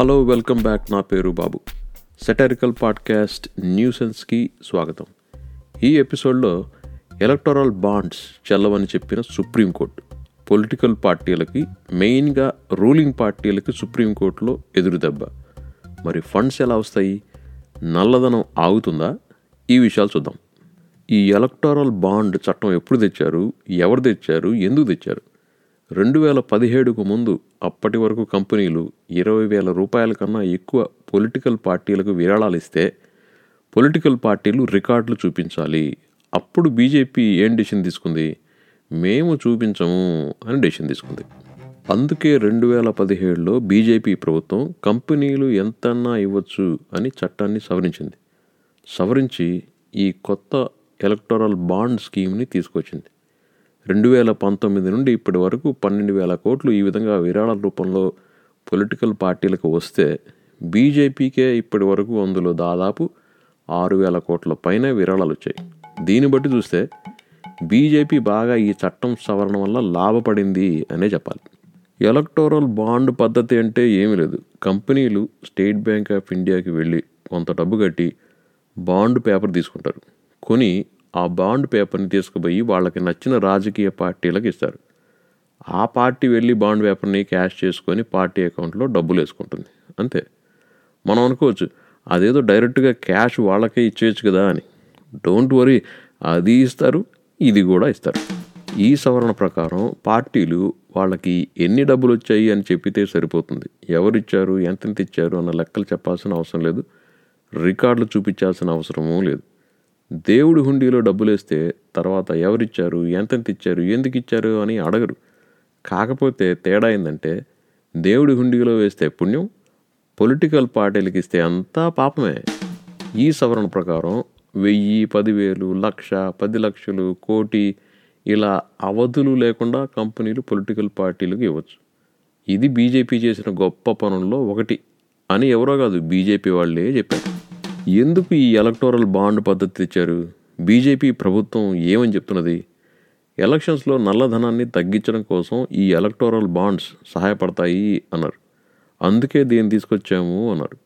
Hello welcome back. నా పేరు బాబు. Satirical podcast న్యూసెన్స్కి స్వాగతం. ఈ ఎపిసోడ్లో ఎలక్టోరల్ బాండ్స్ చెల్లవని చెప్పిన సుప్రీంకోర్టు పొలిటికల్ పార్టీలకి మెయిన్గా రూలింగ్ పార్టీలకి సుప్రీంకోర్టులో ఎదురుదెబ్బ మరి ఫండ్స్ ఎలా వస్తాయి? నల్లధనం ఆగుతుందా? ఈ విషయాలు చూద్దాం. ఈ ఎలక్టోరల్ బాండ్ చట్టం ఎప్పుడు తెచ్చారు? ఎవరు తెచ్చారు? ఎందుకు తెచ్చారు? రెండు వేల పదిహేడుకు ముందు అప్పటి వరకు కంపెనీలు ఇరవై వేల రూపాయల కన్నా ఎక్కువ పొలిటికల్ పార్టీలకు విరాళాలు ఇస్తే పొలిటికల్ పార్టీలు రికార్డులు చూపించాలి. అప్పుడు బీజేపీ ఏం డెసిషన్ తీసుకుంది? మేము చూపించము అని డెసిషన్ తీసుకుంది. అందుకే రెండు వేల పదిహేడులో బీజేపీ ప్రభుత్వం కంపెనీలు ఎంతన్నా ఇవ్వచ్చు అని చట్టాన్ని సవరించింది. సవరించి ఈ కొత్త ఎలక్టోరల్ బాండ్ స్కీమ్ని తీసుకొచ్చింది. రెండు వేల పంతొమ్మిది నుండి ఇప్పటి వరకు పన్నెండు వేల కోట్లు ఈ విధంగా విరాళాల రూపంలో పొలిటికల్ పార్టీలకు వస్తే బీజేపీకే ఇప్పటి వరకు అందులో దాదాపు ఆరు వేల కోట్ల పైన విరాళాలు వచ్చాయి. దీన్ని బట్టి చూస్తే బీజేపీ బాగా ఈ చట్టం సవరణ వల్ల లాభపడింది అనే చెప్పాలి. ఎలక్టోరల్ బాండ్ పద్ధతి అంటే ఏమీ లేదు. కంపెనీలు స్టేట్ బ్యాంక్ ఆఫ్ ఇండియాకి వెళ్ళి కొంత డబ్బు కట్టి బాండ్ పేపర్ తీసుకుంటారు. కొని ఆ బాండ్ పేపర్ని తీసుకుపోయి వాళ్ళకి నచ్చిన రాజకీయ పార్టీలకు ఇస్తారు. ఆ పార్టీ వెళ్ళి బాండ్ పేపర్ని క్యాష్ చేసుకొని పార్టీ అకౌంట్లో డబ్బులు వేసుకుంటుంది. అంతే. మనం అనుకోవచ్చు అదేదో డైరెక్ట్గా క్యాష్ వాళ్ళకే ఇచ్చేయచ్చు కదా అని. డోంట్ వరీ అది ఇస్తారు ఇది కూడా ఇస్తారు. ఈ సవరణ ప్రకారం పార్టీలు వాళ్ళకి ఎన్ని డబ్బులు వచ్చాయి అని చెప్పితే సరిపోతుంది. ఎవరు ఇచ్చారు ఎంతెంత ఇచ్చారు అన్న లెక్కలు చెప్పాల్సిన అవసరం లేదు. రికార్డులు చూపించాల్సిన అవసరమూ లేదు. దేవుడి హుండీలో డబ్బులేస్తే తర్వాత ఎవరిచ్చారు? ఎంతెంత ఇచ్చారు ఎందుకు ఇచ్చారు అని అడగరు. కాకపోతే తేడా ఏంటంటే దేవుడి హుండీలో వేస్తే పుణ్యం పొలిటికల్ పార్టీలకు ఇస్తే అంతా పాపమే. ఈ సవరణ ప్రకారం వెయ్యి పదివేలు లక్ష పది లక్షలు కోటి ఇలా అవధులు లేకుండా కంపెనీలు పొలిటికల్ పార్టీలకు ఇవ్వచ్చు. ఇది బీజేపీ చేసిన గొప్ప పనుల్లో ఒకటి అని ఎవరో కాదు బీజేపీ వాళ్ళే చెప్పారు. ఎందుకు ఈ ఎలక్టోరల్ బాండ్ పద్ధతి తెచ్చారు? బీజేపీ ప్రభుత్వం ఏమని చెప్తున్నది? ఎలక్షన్స్లో నల్లధనాన్ని తగ్గించడం కోసం ఈ ఎలక్టోరల్ బాండ్స్ సహాయపడతాయి అన్నారు. అందుకే దీన్ని తీసుకొచ్చాము అన్నారు.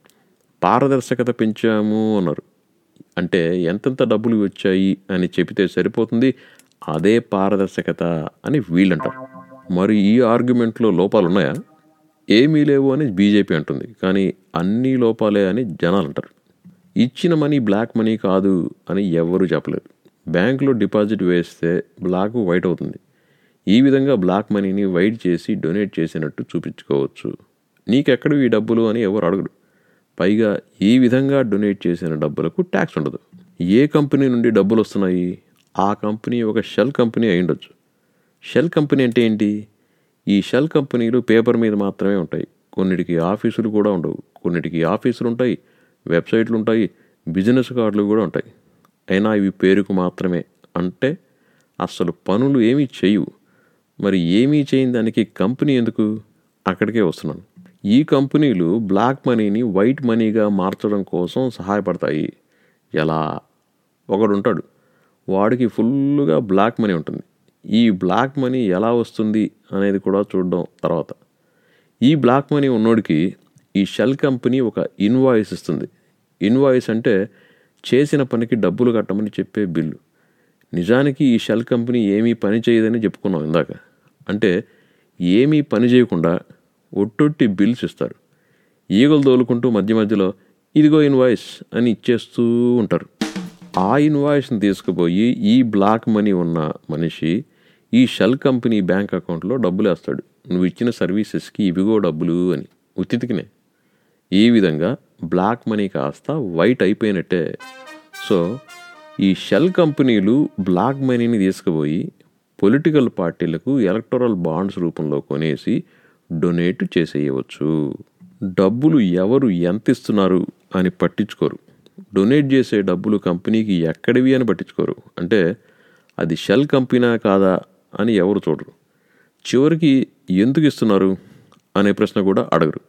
పారదర్శకత పెంచాము అన్నారు. అంటే ఎంతెంత డబ్బులు వచ్చాయి అని చెబితే సరిపోతుంది అదే పారదర్శకత అని వీళ్ళంటారు. మరి ఈ ఆర్గ్యుమెంట్లో లోపాలు ఉన్నాయా ఏమీ లేవు అని బీజేపీ అంటుంది కానీ అన్ని లోపాలే అని జనాలు అంటారు ఇచ్చిన మనీ బ్లాక్ మనీ కాదు అని ఎవ్వరూ చెప్పలేరు బ్యాంకులో డిపాజిట్ వేస్తే బ్లాక్ వైట్ అవుతుంది. ఈ విధంగా బ్లాక్ మనీని వైట్ చేసి డొనేట్ చేసినట్టు చూపించుకోవచ్చు. నీకెక్కడ ఈ డబ్బులు అని ఎవరు అడగడు. పైగా ఈ విధంగా డొనేట్ చేసిన డబ్బులకు ట్యాక్స్ ఉండదు. ఏ కంపెనీ నుండి డబ్బులు వస్తున్నాయి? ఆ కంపెనీ ఒక షెల్ కంపెనీ అయి ఉండొచ్చు. షెల్ కంపెనీ అంటే ఏంటి? ఈ షెల్ కంపెనీలు పేపర్ మీద మాత్రమే ఉంటాయి. కొన్నిటికి ఆఫీసులు కూడా ఉండవు. కొన్నిటికి ఆఫీసులు ఉంటాయి. వెబ్సైట్లు ఉంటాయి బిజినెస్ కార్డులు కూడా ఉంటాయి. అయినా ఇవి పేరుకు మాత్రమే. అంటే అసలు పనులు ఏమీ చేయవు. మరి ఏమీ చేయని దానికి కంపెనీ ఎందుకు? అక్కడికే వస్తున్నాను. ఈ కంపెనీలు బ్లాక్ మనీని వైట్ మనీగా మార్చడం కోసం సహాయపడతాయి. ఎలా? ఒకడు ఉంటాడు. వాడికి ఫుల్గా బ్లాక్ మనీ ఉంటుంది. ఈ బ్లాక్ మనీ ఎలా వస్తుంది అనేది కూడా చూడడం తర్వాత. ఈ బ్లాక్ మనీ ఉన్నోడికి ఈ షెల్ కంపెనీ ఒక ఇన్వాయిస్ ఇస్తుంది. ఇన్వాయిస్ అంటే చేసిన పనికి డబ్బులు కట్టమని చెప్పే బిల్లు. నిజానికి ఈ షెల్ కంపెనీ ఏమీ పని చేయదని చెప్పుకున్నాం ఇందాక. అంటే ఏమీ పని చేయకుండా ఒట్టొట్టి బిల్స్ ఇస్తారు. ఈగలు తోలుకుంటూ మధ్య మధ్యలో ఇదిగో ఇన్వాయిస్ అని ఇచ్చేస్తూ ఉంటారు. ఆ ఇన్వాయిస్ని తీసుకుపోయి ఈ బ్లాక్ మనీ ఉన్న మనిషి ఈ షెల్ కంపెనీ బ్యాంక్ అకౌంట్లో డబ్బులు వేస్తాడు నువ్వు ఇచ్చిన సర్వీసెస్కి ఇవిగో డబ్బులు అని. ఉత్తితికినే. ఈ విధంగా బ్లాక్ మనీ కాస్త వైట్ అయిపోయినట్టే. సో ఈ షెల్ కంపెనీలు బ్లాక్ మనీని తీసుకుపోయి పొలిటికల్ పార్టీలకు ఎలక్టోరల్ బాండ్స్ రూపంలో కొనేసి డొనేట్ చేసేయవచ్చు. డబ్బులు ఎవరు ఎంత ఇస్తున్నారు అని పట్టించుకోరు. డొనేట్ చేసే డబ్బులు కంపెనీకి ఎక్కడివి అని పట్టించుకోరు. అంటే అది షెల్ కంపెనీ కాదా అని ఎవరు చూడరు. చివరికి ఎందుకు ఇస్తున్నారు అనే ప్రశ్న కూడా అడగరు.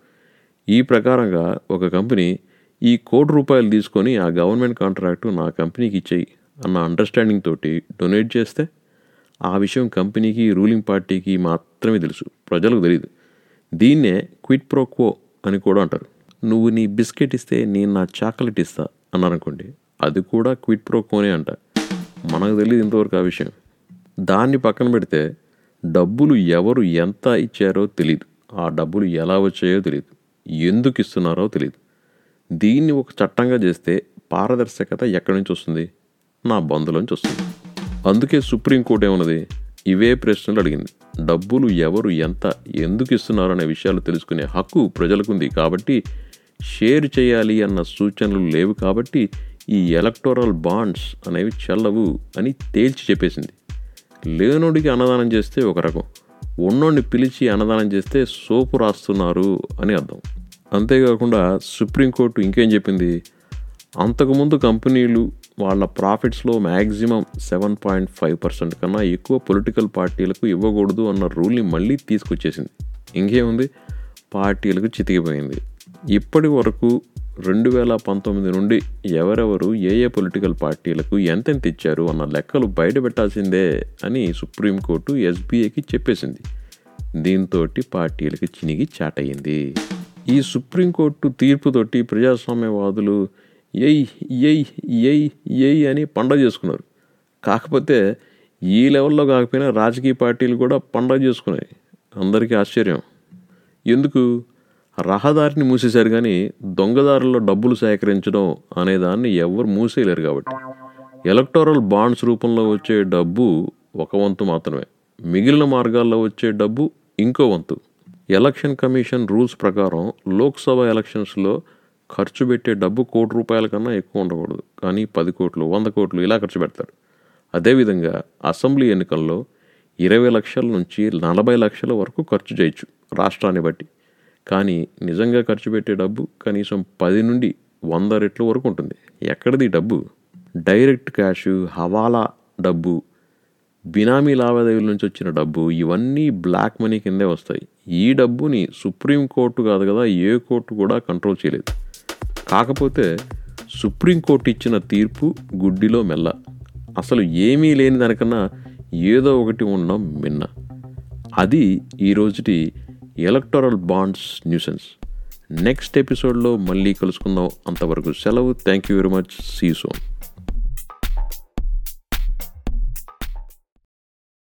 ఈ ప్రకారంగా ఒక కంపెనీ ఈ కోటి రూపాయలు తీసుకొని ఆ గవర్నమెంట్ కాంట్రాక్టు నా కంపెనీకి ఇచ్చేయి అన్న అండర్స్టాండింగ్ తోటి డొనేట్ చేస్తే ఆ విషయం కంపెనీకి రూలింగ్ పార్టీకి మాత్రమే తెలుసు. ప్రజలకు తెలియదు దీన్నే క్విట్ ప్రోక్వో అని కూడా అంటారు. నువ్వు నీ బిస్కెట్ ఇస్తే నేను నా చాక్లెట్ ఇస్తా అన్నారనుకోండి అది కూడా క్విట్ ప్రోక్వోనే అంట. మనకు తెలియదు ఇంతవరకు ఆ విషయం. దాన్ని పక్కన పెడితే డబ్బులు ఎవరు ఎంత ఇచ్చారో తెలియదు ఆ డబ్బులు ఎలా వచ్చాయో తెలియదు ఎందుకు ఇస్తున్నారో తెలియదు దీన్ని ఒక చట్టంగా చేస్తే పారదర్శకత ఎక్కడి నుంచి వస్తుంది? నా బంధులోంచి వస్తుంది. అందుకే సుప్రీంకోర్టు ఏమన్నది? ఇవే ప్రశ్నలు అడిగింది. డబ్బులు ఎవరు ఎంత ఎందుకు ఇస్తున్నారు అనే విషయాలు తెలుసుకునే హక్కు ప్రజలకుంది కాబట్టి షేర్ చేయాలి అన్న సూచనలు లేవు కాబట్టి ఈ ఎలక్టోరల్ బాండ్స్ అనేవి చెల్లవు అని తేల్చి చెప్పేసింది. లేనోడికి అన్నదానం చేస్తే ఒక రకం. ఉన్నోడిని పిలిచి అన్నదానం చేస్తే సోపు రాస్తున్నారు అని అర్థం. అంతేకాకుండా సుప్రీంకోర్టు ఇంకేం చెప్పింది? అంతకుముందు కంపెనీలు వాళ్ళ ప్రాఫిట్స్లో maximum seven point five percent కన్నా ఎక్కువ పొలిటికల్ పార్టీలకు ఇవ్వకూడదు అన్న రూల్ని మళ్ళీ తీసుకొచ్చేసింది. ఇంకేముంది? పార్టీలకు చితికిపోయింది. ఇప్పటి వరకు రెండు వేల పంతొమ్మిది నుండి ఎవరెవరు ఏ ఏ పొలిటికల్ పార్టీలకు ఎంతెంత ఇచ్చారు అన్న లెక్కలు బయట పెట్టాల్సిందే అని సుప్రీంకోర్టు ఎస్బీఐకి చెప్పేసింది. దీంతో పార్టీలకు చినిగి చాటయ్యింది ఈ సుప్రీంకోర్టు తీర్పుతోటి ప్రజాస్వామ్యవాదులు ఎయ్ ఎయ్ ఎయ్ ఎయ్ అని పండగ చేసుకున్నారు. కాకపోతే ఈ లెవెల్లో కాకపోయినా రాజకీయ పార్టీలు కూడా పండగ చేసుకున్నాయి. అందరికీ ఆశ్చర్యం. ఎందుకు? రహదారిని మూసేశారు కానీ దొంగదారుల్లో డబ్బులు సేకరించడం అనే దాన్ని ఎవరు మూసేయలేరు కాబట్టి. ఎలక్టోరల్ బాండ్స్ రూపంలో వచ్చే డబ్బు ఒక వంతు మాత్రమే. మిగిలిన మార్గాల్లో వచ్చే డబ్బు ఇంకో వంతు. ఎలక్షన్ కమిషన్ రూల్స్ ప్రకారం లోక్సభ ఎలక్షన్స్లో ఖర్చు పెట్టే డబ్బు కోటి రూపాయల కన్నా ఎక్కువ ఉండకూడదు. కానీ పది కోట్లు వంద కోట్లు ఇలా ఖర్చు పెడతారు. అదేవిధంగా అసెంబ్లీ ఎన్నికల్లో ఇరవై లక్షల నుంచి నలభై లక్షల వరకు ఖర్చు చేయొచ్చు రాష్ట్రాన్ని బట్టి. కానీ నిజంగా ఖర్చు పెట్టే డబ్బు కనీసం పది నుండి వంద రెట్ల వరకు ఉంటుంది. ఎక్కడిది డబ్బు? డైరెక్ట్ క్యాష్ హవాలా డబ్బు బినామీ లావాదేవీల నుంచి వచ్చిన డబ్బు ఇవన్నీ బ్లాక్ మనీ కిందే వస్తాయి. ఈ డబ్బుని సుప్రీంకోర్టు కాదు కదా ఏ కోర్టు కూడా కంట్రోల్ చేయలేదు. కాకపోతే సుప్రీంకోర్టు ఇచ్చిన తీర్పు గుడ్డిలో మెల్ల. అసలు ఏమీ లేని దానికన్నా ఏదో ఒకటి ఉండడం మిన్న. అది ఈ రోజుటి ఎలక్టోరల్ బాండ్స్ న్యూసెన్స్ నెక్స్ట్ ఎపిసోడ్లో మళ్ళీ కలుసుకుందాం. అంతవరకు సెలవు. Thank you very much see soon